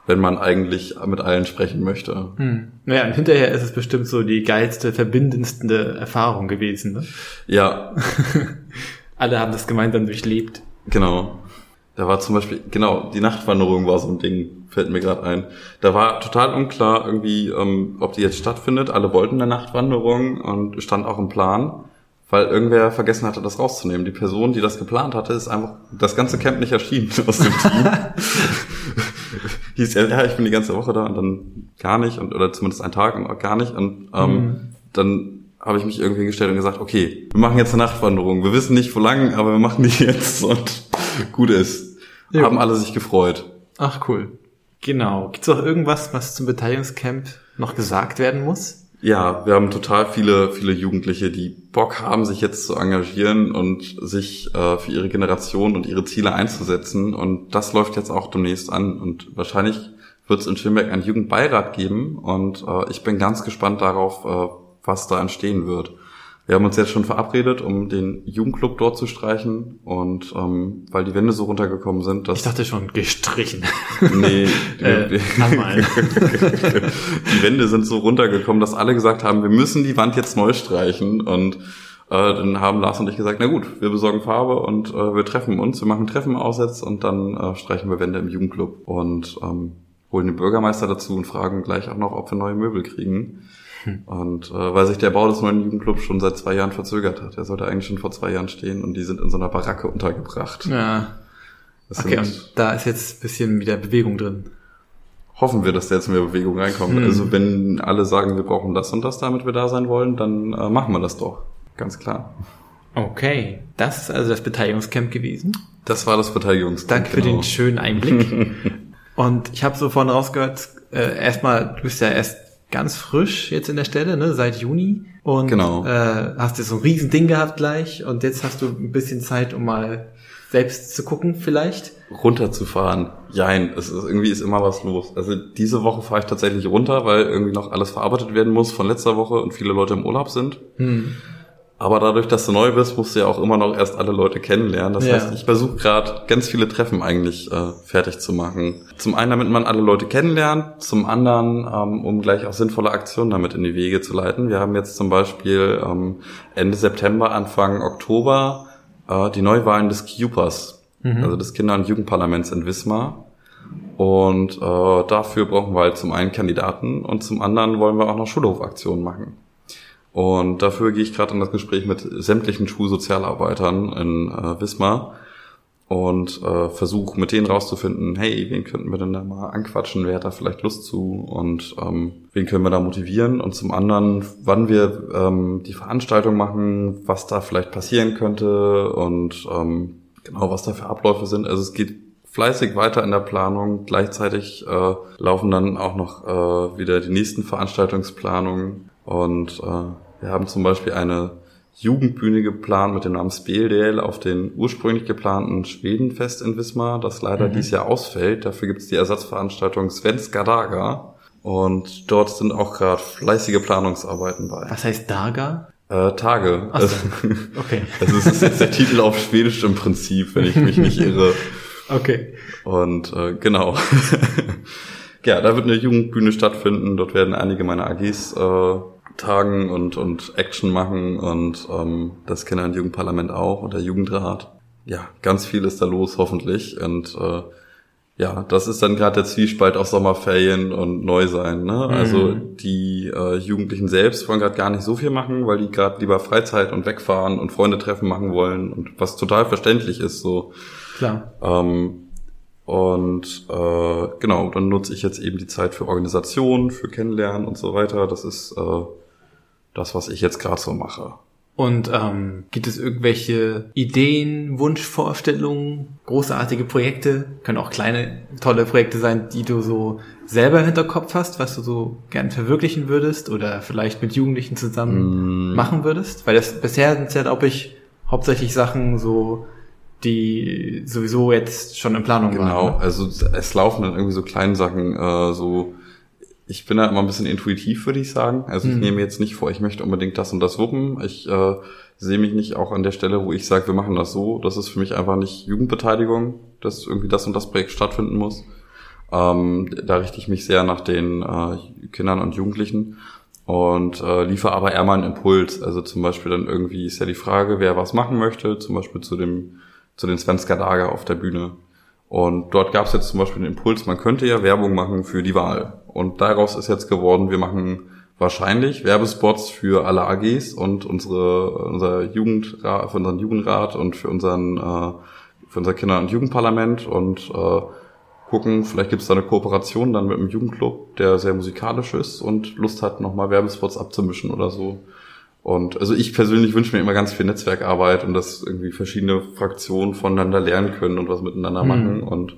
wenn man eigentlich mit allen sprechen möchte. Hm. Naja, und hinterher ist es bestimmt so die geilste, verbindendste Erfahrung gewesen. Ne? Ja. Alle haben das gemeinsam durchlebt. Genau. Da war zum Beispiel, genau, die Nachtwanderung war so ein Ding, fällt mir gerade ein. Da war total unklar irgendwie, ähm, ob die jetzt stattfindet. Alle wollten eine Nachtwanderung und stand auch im Plan, weil irgendwer vergessen hatte, das rauszunehmen. Die Person, die das geplant hatte, ist einfach das ganze Camp nicht erschienen aus dem Team. Hieß ja, ja, ich bin die ganze Woche da und dann gar nicht und oder zumindest einen Tag und auch gar nicht und ähm, mhm. dann habe ich mich irgendwie gestellt und gesagt, okay, wir machen jetzt eine Nachtwanderung. Wir wissen nicht, wo lang, aber wir machen die jetzt und gut ist. Jo. Haben alle sich gefreut. Ach cool. Genau. Gibt's auch irgendwas, was zum Beteiligungscamp noch gesagt werden muss? Ja, wir haben total viele, viele Jugendliche, die Bock haben, sich jetzt zu engagieren und sich äh, für ihre Generation und ihre Ziele einzusetzen. Und das läuft jetzt auch demnächst an. Und wahrscheinlich wird es in Schönberg einen Jugendbeirat geben. Und äh, ich bin ganz gespannt darauf, äh, was da entstehen wird. Wir haben uns jetzt schon verabredet, um den Jugendclub dort zu streichen. Und ähm, weil die Wände so runtergekommen sind, dass ich dachte schon gestrichen. Nee, die, äh, die, Wände sind so runtergekommen, dass alle gesagt haben, wir müssen die Wand jetzt neu streichen. Und äh, dann haben Lars und ich gesagt, na gut, wir besorgen Farbe und äh, wir treffen uns, wir machen Treffen aussetzt und dann äh, streichen wir Wände im Jugendclub. Und ähm, holen den Bürgermeister dazu und fragen gleich auch noch, ob wir neue Möbel kriegen. Und äh, weil sich der Bau des neuen Jugendclubs schon seit zwei Jahren verzögert hat. Er sollte eigentlich schon vor zwei Jahren stehen und die sind in so einer Baracke untergebracht. Ja. Das okay, und da ist jetzt bisschen wieder Bewegung drin. Hoffen wir, dass da jetzt mehr Bewegung reinkommt. Hm. Also wenn alle sagen, wir brauchen das und das, damit wir da sein wollen, dann äh, machen wir das doch. Ganz klar. Okay, das ist also das Beteiligungscamp gewesen. Das war das Beteiligungscamp. Danke für genau. den schönen Einblick. und ich habe so vorhin rausgehört, äh, erstmal, du bist ja erst ganz frisch jetzt in der Stelle, ne, seit Juni. Und genau. äh, hast du so ein Riesending gehabt gleich und jetzt hast du ein bisschen Zeit, um mal selbst zu gucken vielleicht. Runterzufahren. Jein, es ist irgendwie ist immer was los. Also diese Woche fahre ich tatsächlich runter, weil irgendwie noch alles verarbeitet werden muss von letzter Woche und viele Leute im Urlaub sind. Hm. Aber dadurch, dass du neu bist, musst du ja auch immer noch erst alle Leute kennenlernen. Das ja. heißt, ich versuche gerade ganz viele Treffen eigentlich äh, fertig zu machen. Zum einen, damit man alle Leute kennenlernt, zum anderen, ähm, um gleich auch sinnvolle Aktionen damit in die Wege zu leiten. Wir haben jetzt zum Beispiel ähm, Ende September, Anfang Oktober äh, die Neuwahlen des KIUPAS, mhm. also des Kinder- und Jugendparlaments in Wismar. Und äh, dafür brauchen wir halt zum einen Kandidaten und zum anderen wollen wir auch noch Schulhofaktionen machen. Und dafür gehe ich gerade in das Gespräch mit sämtlichen Schulsozialarbeitern in äh, Wismar und äh, versuche mit denen rauszufinden, hey, wen könnten wir denn da mal anquatschen, wer hat da vielleicht Lust zu und ähm, wen können wir da motivieren und zum anderen, wann wir ähm, die Veranstaltung machen, was da vielleicht passieren könnte und ähm, genau, was da für Abläufe sind. Also es geht fleißig weiter in der Planung. Gleichzeitig äh, laufen dann auch noch äh, wieder die nächsten Veranstaltungsplanungen und äh, wir haben zum Beispiel eine Jugendbühne geplant mit dem Namen Speldale auf den ursprünglich geplanten Schwedenfest in Wismar, das leider mhm. dieses Jahr ausfällt. Dafür gibt es die Ersatzveranstaltung Svenska Daga. Und dort sind auch gerade fleißige Planungsarbeiten bei. Was heißt Daga? Äh, Tage. Ach so. Okay. Also es ist jetzt der Titel auf Schwedisch im Prinzip, wenn ich mich nicht irre. Okay. Und äh, genau. ja, da wird eine Jugendbühne stattfinden. Dort werden einige meiner AGs äh, tagen und, und Action machen und ähm, das Kinder- und Jugendparlament auch und der Jugendrat. Ja, ganz viel ist da los, hoffentlich. Und äh, ja, das ist dann gerade der Zwiespalt auf Sommerferien und Neusein. Ne? Mhm. Also die äh, Jugendlichen selbst wollen gerade gar nicht so viel machen, weil die gerade lieber Freizeit und wegfahren und Freunde treffen machen wollen und was total verständlich ist. So. Klar. Ähm, und äh, genau, dann nutze ich jetzt eben die Zeit für Organisation, für Kennenlernen und so weiter. Das ist äh, das, was ich jetzt gerade so mache. Und ähm, gibt es irgendwelche Ideen, Wunschvorstellungen, großartige Projekte? Können auch kleine, tolle Projekte sein, die du so selber im Hinterkopf hast, was du so gern verwirklichen würdest oder vielleicht mit Jugendlichen zusammen mm. machen würdest? Weil das bisher sind ja, glaube ich, hauptsächlich Sachen so, die sowieso jetzt schon in Planung genau, waren. Genau, ne? also es laufen dann irgendwie so kleine Sachen, äh, so ich bin da immer ein bisschen intuitiv, würde ich sagen. Also ich mhm. nehme jetzt nicht vor, ich möchte unbedingt das und das wuppen. Ich äh, sehe mich nicht auch an der Stelle, wo ich sage, wir machen das so. Das ist für mich einfach nicht Jugendbeteiligung, dass irgendwie das und das Projekt stattfinden muss. Ähm, da richte ich mich sehr nach den äh, Kindern und Jugendlichen und äh, liefere aber eher mal einen Impuls. Also zum Beispiel dann irgendwie ist ja die Frage, wer was machen möchte, zum Beispiel zu dem zu den Svenska Dager auf der Bühne. Und dort gab es jetzt zum Beispiel den Impuls, man könnte ja Werbung machen für die Wahl. Und daraus ist jetzt geworden, wir machen wahrscheinlich Werbespots für alle AGs und unsere unser Jugendrat, für unseren Jugendrat und für unseren äh, für unser Kinder- und Jugendparlament und äh, gucken, vielleicht gibt es da eine Kooperation dann mit einem Jugendclub, der sehr musikalisch ist und Lust hat, nochmal Werbespots abzumischen oder so. Und also ich persönlich wünsche mir immer ganz viel Netzwerkarbeit und dass irgendwie verschiedene Fraktionen voneinander lernen können und was miteinander mhm. machen. Und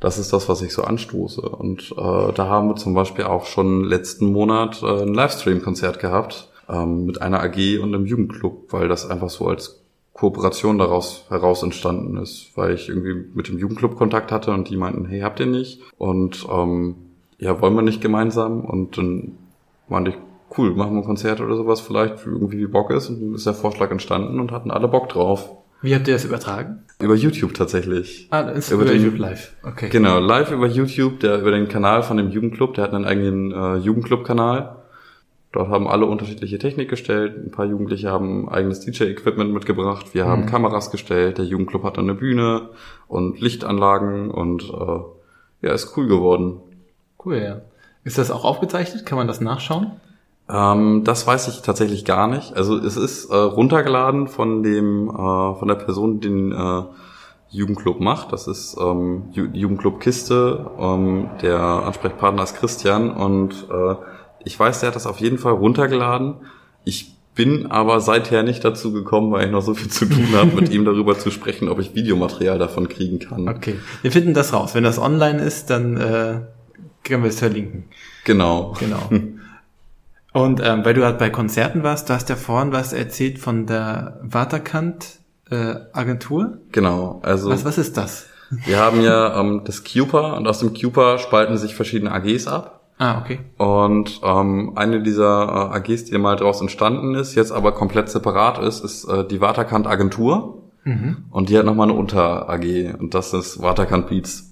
Das ist das, was ich so anstoße. Und äh, da haben wir zum Beispiel auch schon letzten Monat äh, ein Livestream-Konzert gehabt ähm, mit einer AG und einem Jugendclub, weil das einfach so als Kooperation daraus heraus entstanden ist, weil ich irgendwie mit dem Jugendclub Kontakt hatte und die meinten, hey, habt ihr nicht? Und ähm, ja, wollen wir nicht gemeinsam? Und dann meinte ich, cool, machen wir ein Konzert oder sowas vielleicht, irgendwie wie Bock ist. Und dann ist der Vorschlag entstanden und hatten alle Bock drauf. Wie habt ihr das übertragen? Über YouTube tatsächlich. Ah, das ist Über über, den- YouTube live. Okay. Genau, live über YouTube, der über den Kanal von dem Jugendclub, der hat einen eigenen äh, Jugendclub-Kanal. Dort haben alle unterschiedliche Technik gestellt. Ein paar Jugendliche haben eigenes DJ-Equipment mitgebracht. Wir haben Mhm. Kameras gestellt. Der Jugendclub hat dann eine Bühne und Lichtanlagen und äh, ja, ist cool geworden. Cool, ja. Ist das auch aufgezeichnet? Kann man das nachschauen? Ähm, das weiß ich tatsächlich gar nicht. Also es ist äh, runtergeladen von dem äh, von der Person, die den äh, Jugendclub macht. Das ist ähm, Ju Jugendclub Kiste. Ähm, der Ansprechpartner ist Christian und äh, ich weiß, der hat das auf jeden Fall runtergeladen. Ich bin aber seither nicht dazu gekommen, weil ich noch so viel zu tun habe, mit ihm darüber zu sprechen, ob ich Videomaterial davon kriegen kann. Okay. Wir finden das raus. Wenn das online ist, dann äh, können wir es verlinken. Genau. Genau. Und ähm, weil du halt bei Konzerten warst, du hast ja vorhin was erzählt von der Waterkant äh, Agentur. Genau. Also Was, was ist das? wir haben ja ähm, das Cupa und aus dem Cupa spalten sich verschiedene AGs ab. Ah, okay. Und ähm, eine dieser äh, AGs, die mal daraus entstanden ist, jetzt aber komplett separat ist, ist äh, die Waterkant Agentur. Mhm. Und die hat nochmal eine Unter-AG und das ist Waterkant Beats.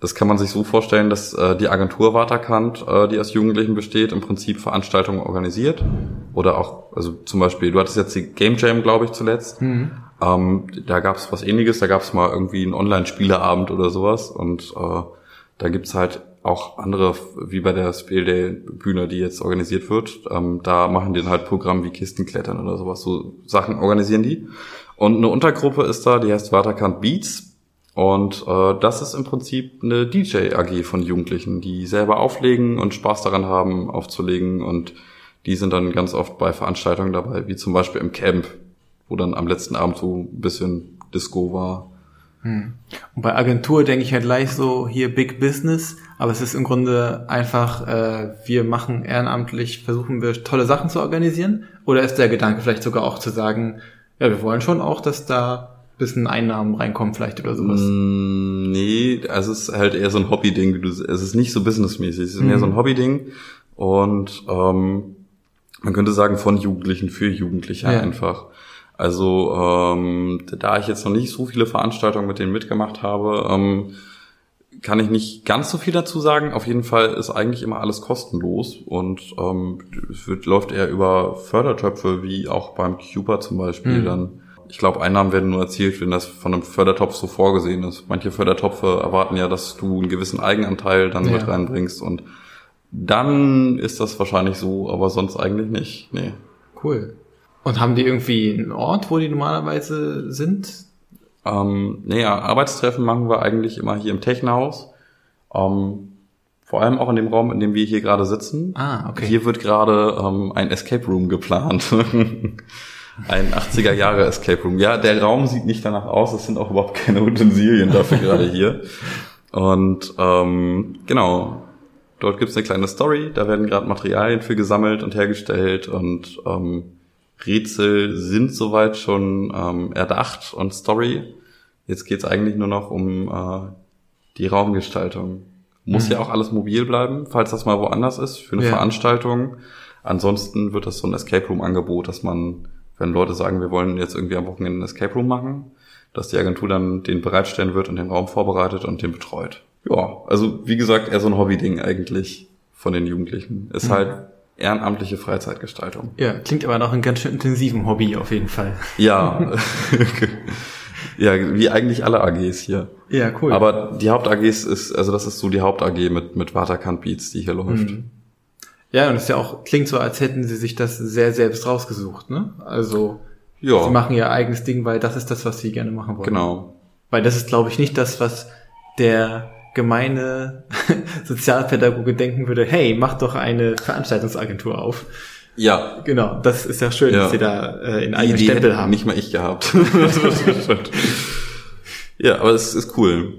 Das kann man sich so vorstellen, dass äh, die Agentur Waterkant, äh, die aus Jugendlichen besteht, im Prinzip Veranstaltungen organisiert. Oder auch, also zum Beispiel, du hattest jetzt die Game Jam, glaube ich, zuletzt. Mhm. Ähm, da gab es was ähnliches, da gab es mal irgendwie einen Online-Spieleabend oder sowas. Und äh, da gibt's halt auch andere, wie bei der Spiel Day Bühne, die jetzt organisiert wird. Ähm, da machen die dann halt Programm wie Kistenklettern oder sowas. So Sachen organisieren die. Und eine Untergruppe ist da, die heißt Waterkant Beats. Und äh, das ist im Prinzip eine DJ-AG von Jugendlichen, die selber auflegen und Spaß daran haben, aufzulegen. Und die sind dann ganz oft bei Veranstaltungen dabei, wie zum Beispiel im Camp, wo dann am letzten Abend so ein bisschen Disco war. Und bei Agentur denke ich halt gleich so, hier Big Business, aber es ist im Grunde einfach, äh, wir machen ehrenamtlich, versuchen wir tolle Sachen zu organisieren? Oder ist der Gedanke vielleicht sogar auch zu sagen, ja, wir wollen schon auch, dass da bisschen Einnahmen reinkommen vielleicht oder sowas? Mm, nee, also es ist halt eher so ein Hobby-Ding. Es ist nicht so businessmäßig, es ist mehr Mhm. so ein Hobby-Ding. Und ähm, man könnte sagen, von Jugendlichen für Jugendliche Ja. einfach. Also ähm, da ich jetzt noch nicht so viele Veranstaltungen mit denen mitgemacht habe, ähm, kann ich nicht ganz so viel dazu sagen. Auf jeden Fall ist eigentlich immer alles kostenlos und ähm, es wird, läuft eher über Fördertöpfe, wie auch beim Cuba zum Beispiel Mhm. dann. Ich glaube, Einnahmen werden nur erzielt, wenn das von einem Fördertopf so vorgesehen ist. Manche Fördertöpfe erwarten ja, dass du einen gewissen Eigenanteil dann Ja. mit reinbringst und dann ist das wahrscheinlich so, aber sonst eigentlich nicht. Nee. Cool. Und haben die irgendwie einen Ort, wo die normalerweise sind? Ähm, naja, Arbeitstreffen machen wir eigentlich immer hier im Technhaus. Ähm, vor allem auch in dem Raum, in dem wir hier gerade sitzen. Ah, okay. Hier wird gerade ähm, ein Escape Room geplant. ein 80er Jahre Escape Room. Ja, der Raum sieht nicht danach aus. Es sind auch überhaupt keine Utensilien dafür gerade hier. Und ähm, genau, dort gibt's eine kleine Story. Da werden gerade Materialien für gesammelt und hergestellt und ähm, Rätsel sind soweit schon ähm, erdacht und Story. Jetzt geht's eigentlich nur noch um äh, die Raumgestaltung. Muss Mhm. ja auch alles mobil bleiben, falls das mal woanders ist, für eine Ja. Veranstaltung. Ansonsten wird das so ein Escape Room Angebot, dass man, wenn Leute sagen, wir wollen jetzt irgendwie am Wochenende ein Escape Room machen, dass die Agentur dann den bereitstellen wird und den Raum vorbereitet und den betreut. Ja, also wie gesagt, eher so ein Hobby-Ding eigentlich von den Jugendlichen. Ist Mhm. halt ehrenamtliche Freizeitgestaltung. Ja, klingt aber nach einem ganz schön intensiven Hobby auf jeden Fall. Ja. ja, wie eigentlich alle AGs hier. Ja, cool. Aber die Haupt-AGs ist, also das ist so die Haupt-AG mit, mit Waterkant Beats, die hier läuft. Mhm. Ja, und es ist ja auch, klingt so, als hätten sie sich das sehr selbst rausgesucht, ne? Also, Ja, sie machen ihr eigenes Ding, weil das ist das, was sie gerne machen wollen. genau. Weil das ist, glaube ich, nicht das, was der gemeine Sozialpädagoge denken würde, hey, mach doch eine Veranstaltungsagentur auf. Ja, Genau, das ist ja schön, Ja. dass sie da äh, eigenen Idee Stempel haben. nicht mal ich gehabt. ja, aber es ist cool.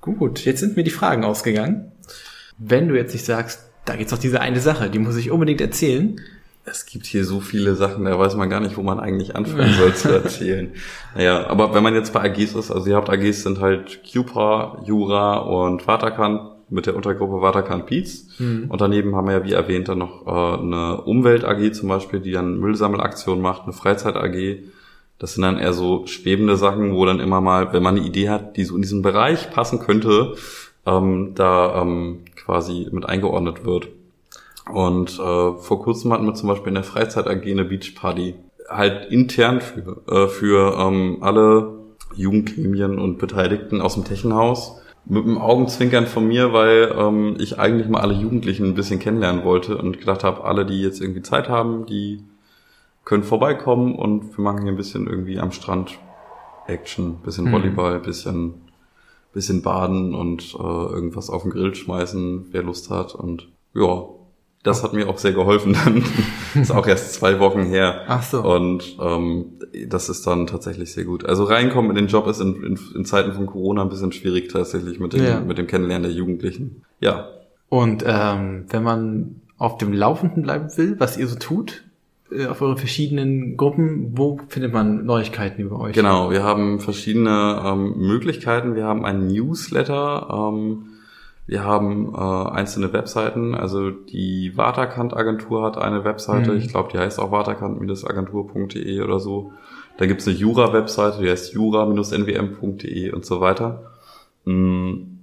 Gut, jetzt sind mir die Fragen ausgegangen. Wenn du jetzt nicht sagst, da gibt's doch diese eine Sache, die muss ich unbedingt erzählen. Es gibt hier so viele Sachen, da weiß man gar nicht, wo man eigentlich anfangen soll zu erzählen. Naja, aber wenn man jetzt bei AGs ist, also die Haupt-AGs sind halt Cupra, Jura und Waterkan mit der Untergruppe Waterkan Beats. Mhm. Und daneben haben wir ja, wie erwähnt, dann noch äh, eine Umwelt-AG zum Beispiel, die dann Müllsammelaktionen macht, eine Freizeit-AG. Das sind dann eher so schwebende Sachen, wo dann immer mal, wenn man eine Idee hat, die so in diesen Bereich passen könnte, ähm, da ähm, quasi mit eingeordnet wird. Und äh, vor kurzem hatten wir zum Beispiel in der Freizeit AG eine Beachparty. Halt intern für, äh, für ähm, alle Jugendgremien und Beteiligten aus dem Techenhaus. Mit einem Augenzwinkern von mir, weil ähm, ich eigentlich mal alle Jugendlichen ein bisschen kennenlernen wollte und gedacht habe, alle, die jetzt irgendwie Zeit haben, die können vorbeikommen und wir machen hier ein bisschen irgendwie am Strand Action, bisschen mhm. Volleyball, bisschen, bisschen baden und äh, irgendwas auf den Grill schmeißen, wer Lust hat. Und ja, das hat mir auch sehr geholfen. Dann ist auch erst zwei Wochen her. Ach so. Und ähm, das ist dann tatsächlich sehr gut. Also reinkommen in den Job ist in, in, in Zeiten von Corona ein bisschen schwierig tatsächlich mit dem, ja. mit dem Kennenlernen der Jugendlichen. Ja. Und ähm, wenn man auf dem Laufenden bleiben will, was ihr so tut, auf eure verschiedenen Gruppen, wo findet man Neuigkeiten über euch? Genau, wir haben verschiedene ähm, Möglichkeiten. Wir haben einen Newsletter. Ähm, wir haben äh, einzelne Webseiten, also die Waterkant-Agentur hat eine Webseite, mhm. ich glaube, die heißt auch waterkant-agentur.de oder so. Da gibt's eine Jura-Webseite, die heißt jura-nwm.de und so weiter. Mhm.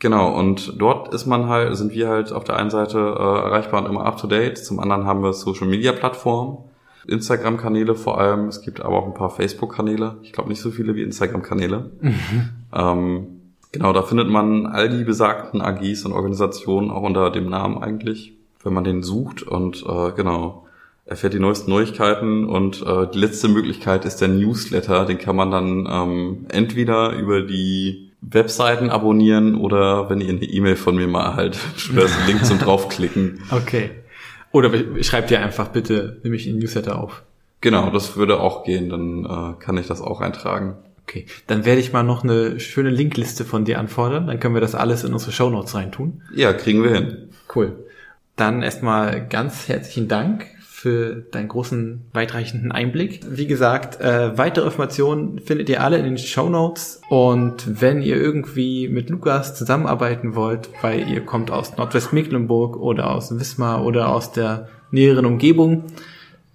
Genau, und dort ist man halt, sind wir halt auf der einen Seite äh, erreichbar und immer up to date, zum anderen haben wir Social Media Plattformen, Instagram-Kanäle vor allem, es gibt aber auch ein paar Facebook-Kanäle, ich glaube nicht so viele wie Instagram-Kanäle. Mhm. Ähm, Genau, da findet man all die besagten AGs und Organisationen auch unter dem Namen eigentlich, wenn man den sucht. Und äh, genau erfährt die neuesten Neuigkeiten. Und äh, die letzte Möglichkeit ist der Newsletter, den kann man dann ähm, entweder über die Webseiten abonnieren oder wenn ihr eine E-Mail von mir mal erhaltet, da ist ein Link zum draufklicken. Okay. Oder schreibt ihr einfach bitte nämlich in Newsletter auf. Genau, das würde auch gehen, dann äh, kann ich das auch eintragen. Okay, dann werde ich mal noch eine schöne Linkliste von dir anfordern. Dann können wir das alles in unsere Show Notes reintun. Ja, kriegen wir hin. Cool. Dann erstmal ganz herzlichen Dank für deinen großen, weitreichenden Einblick. Wie gesagt, äh, weitere Informationen findet ihr alle in den Show Notes. Und wenn ihr irgendwie mit Lukas zusammenarbeiten wollt, weil ihr kommt aus Nordwestmecklenburg oder aus Wismar oder aus der näheren Umgebung,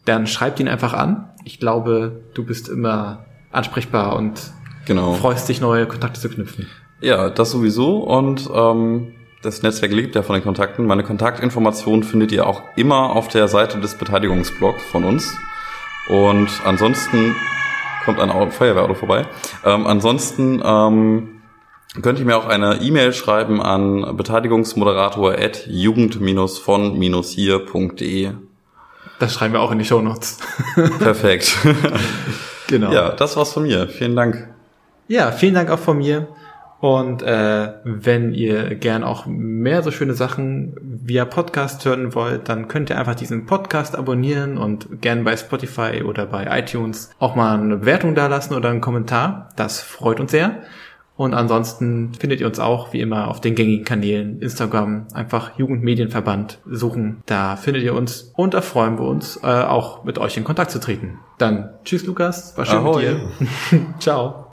dann schreibt ihn einfach an. Ich glaube, du bist immer ansprechbar und genau. freust dich, neue Kontakte zu knüpfen. Ja, das sowieso und ähm, das Netzwerk lebt ja von den Kontakten. Meine Kontaktinformationen findet ihr auch immer auf der Seite des Beteiligungsblogs von uns. Und ansonsten kommt ein Feuerwehrauto vorbei. Ähm, ansonsten ähm, könnt ihr mir auch eine E-Mail schreiben an beteiligungsmoderator at jugend-von-hier.de. Das schreiben wir auch in die Show Notes. Perfekt. Genau. Ja, das war's von mir. Vielen Dank. Ja, vielen Dank auch von mir. Und äh, wenn ihr gern auch mehr so schöne Sachen via Podcast hören wollt, dann könnt ihr einfach diesen Podcast abonnieren und gern bei Spotify oder bei iTunes auch mal eine Bewertung dalassen oder einen Kommentar. Das freut uns sehr. Und ansonsten findet ihr uns auch wie immer auf den gängigen Kanälen Instagram einfach Jugendmedienverband suchen. Da findet ihr uns und da freuen wir uns äh, auch mit euch in Kontakt zu treten. Dann tschüss Lukas, war schön Ahoi. mit dir. Ciao.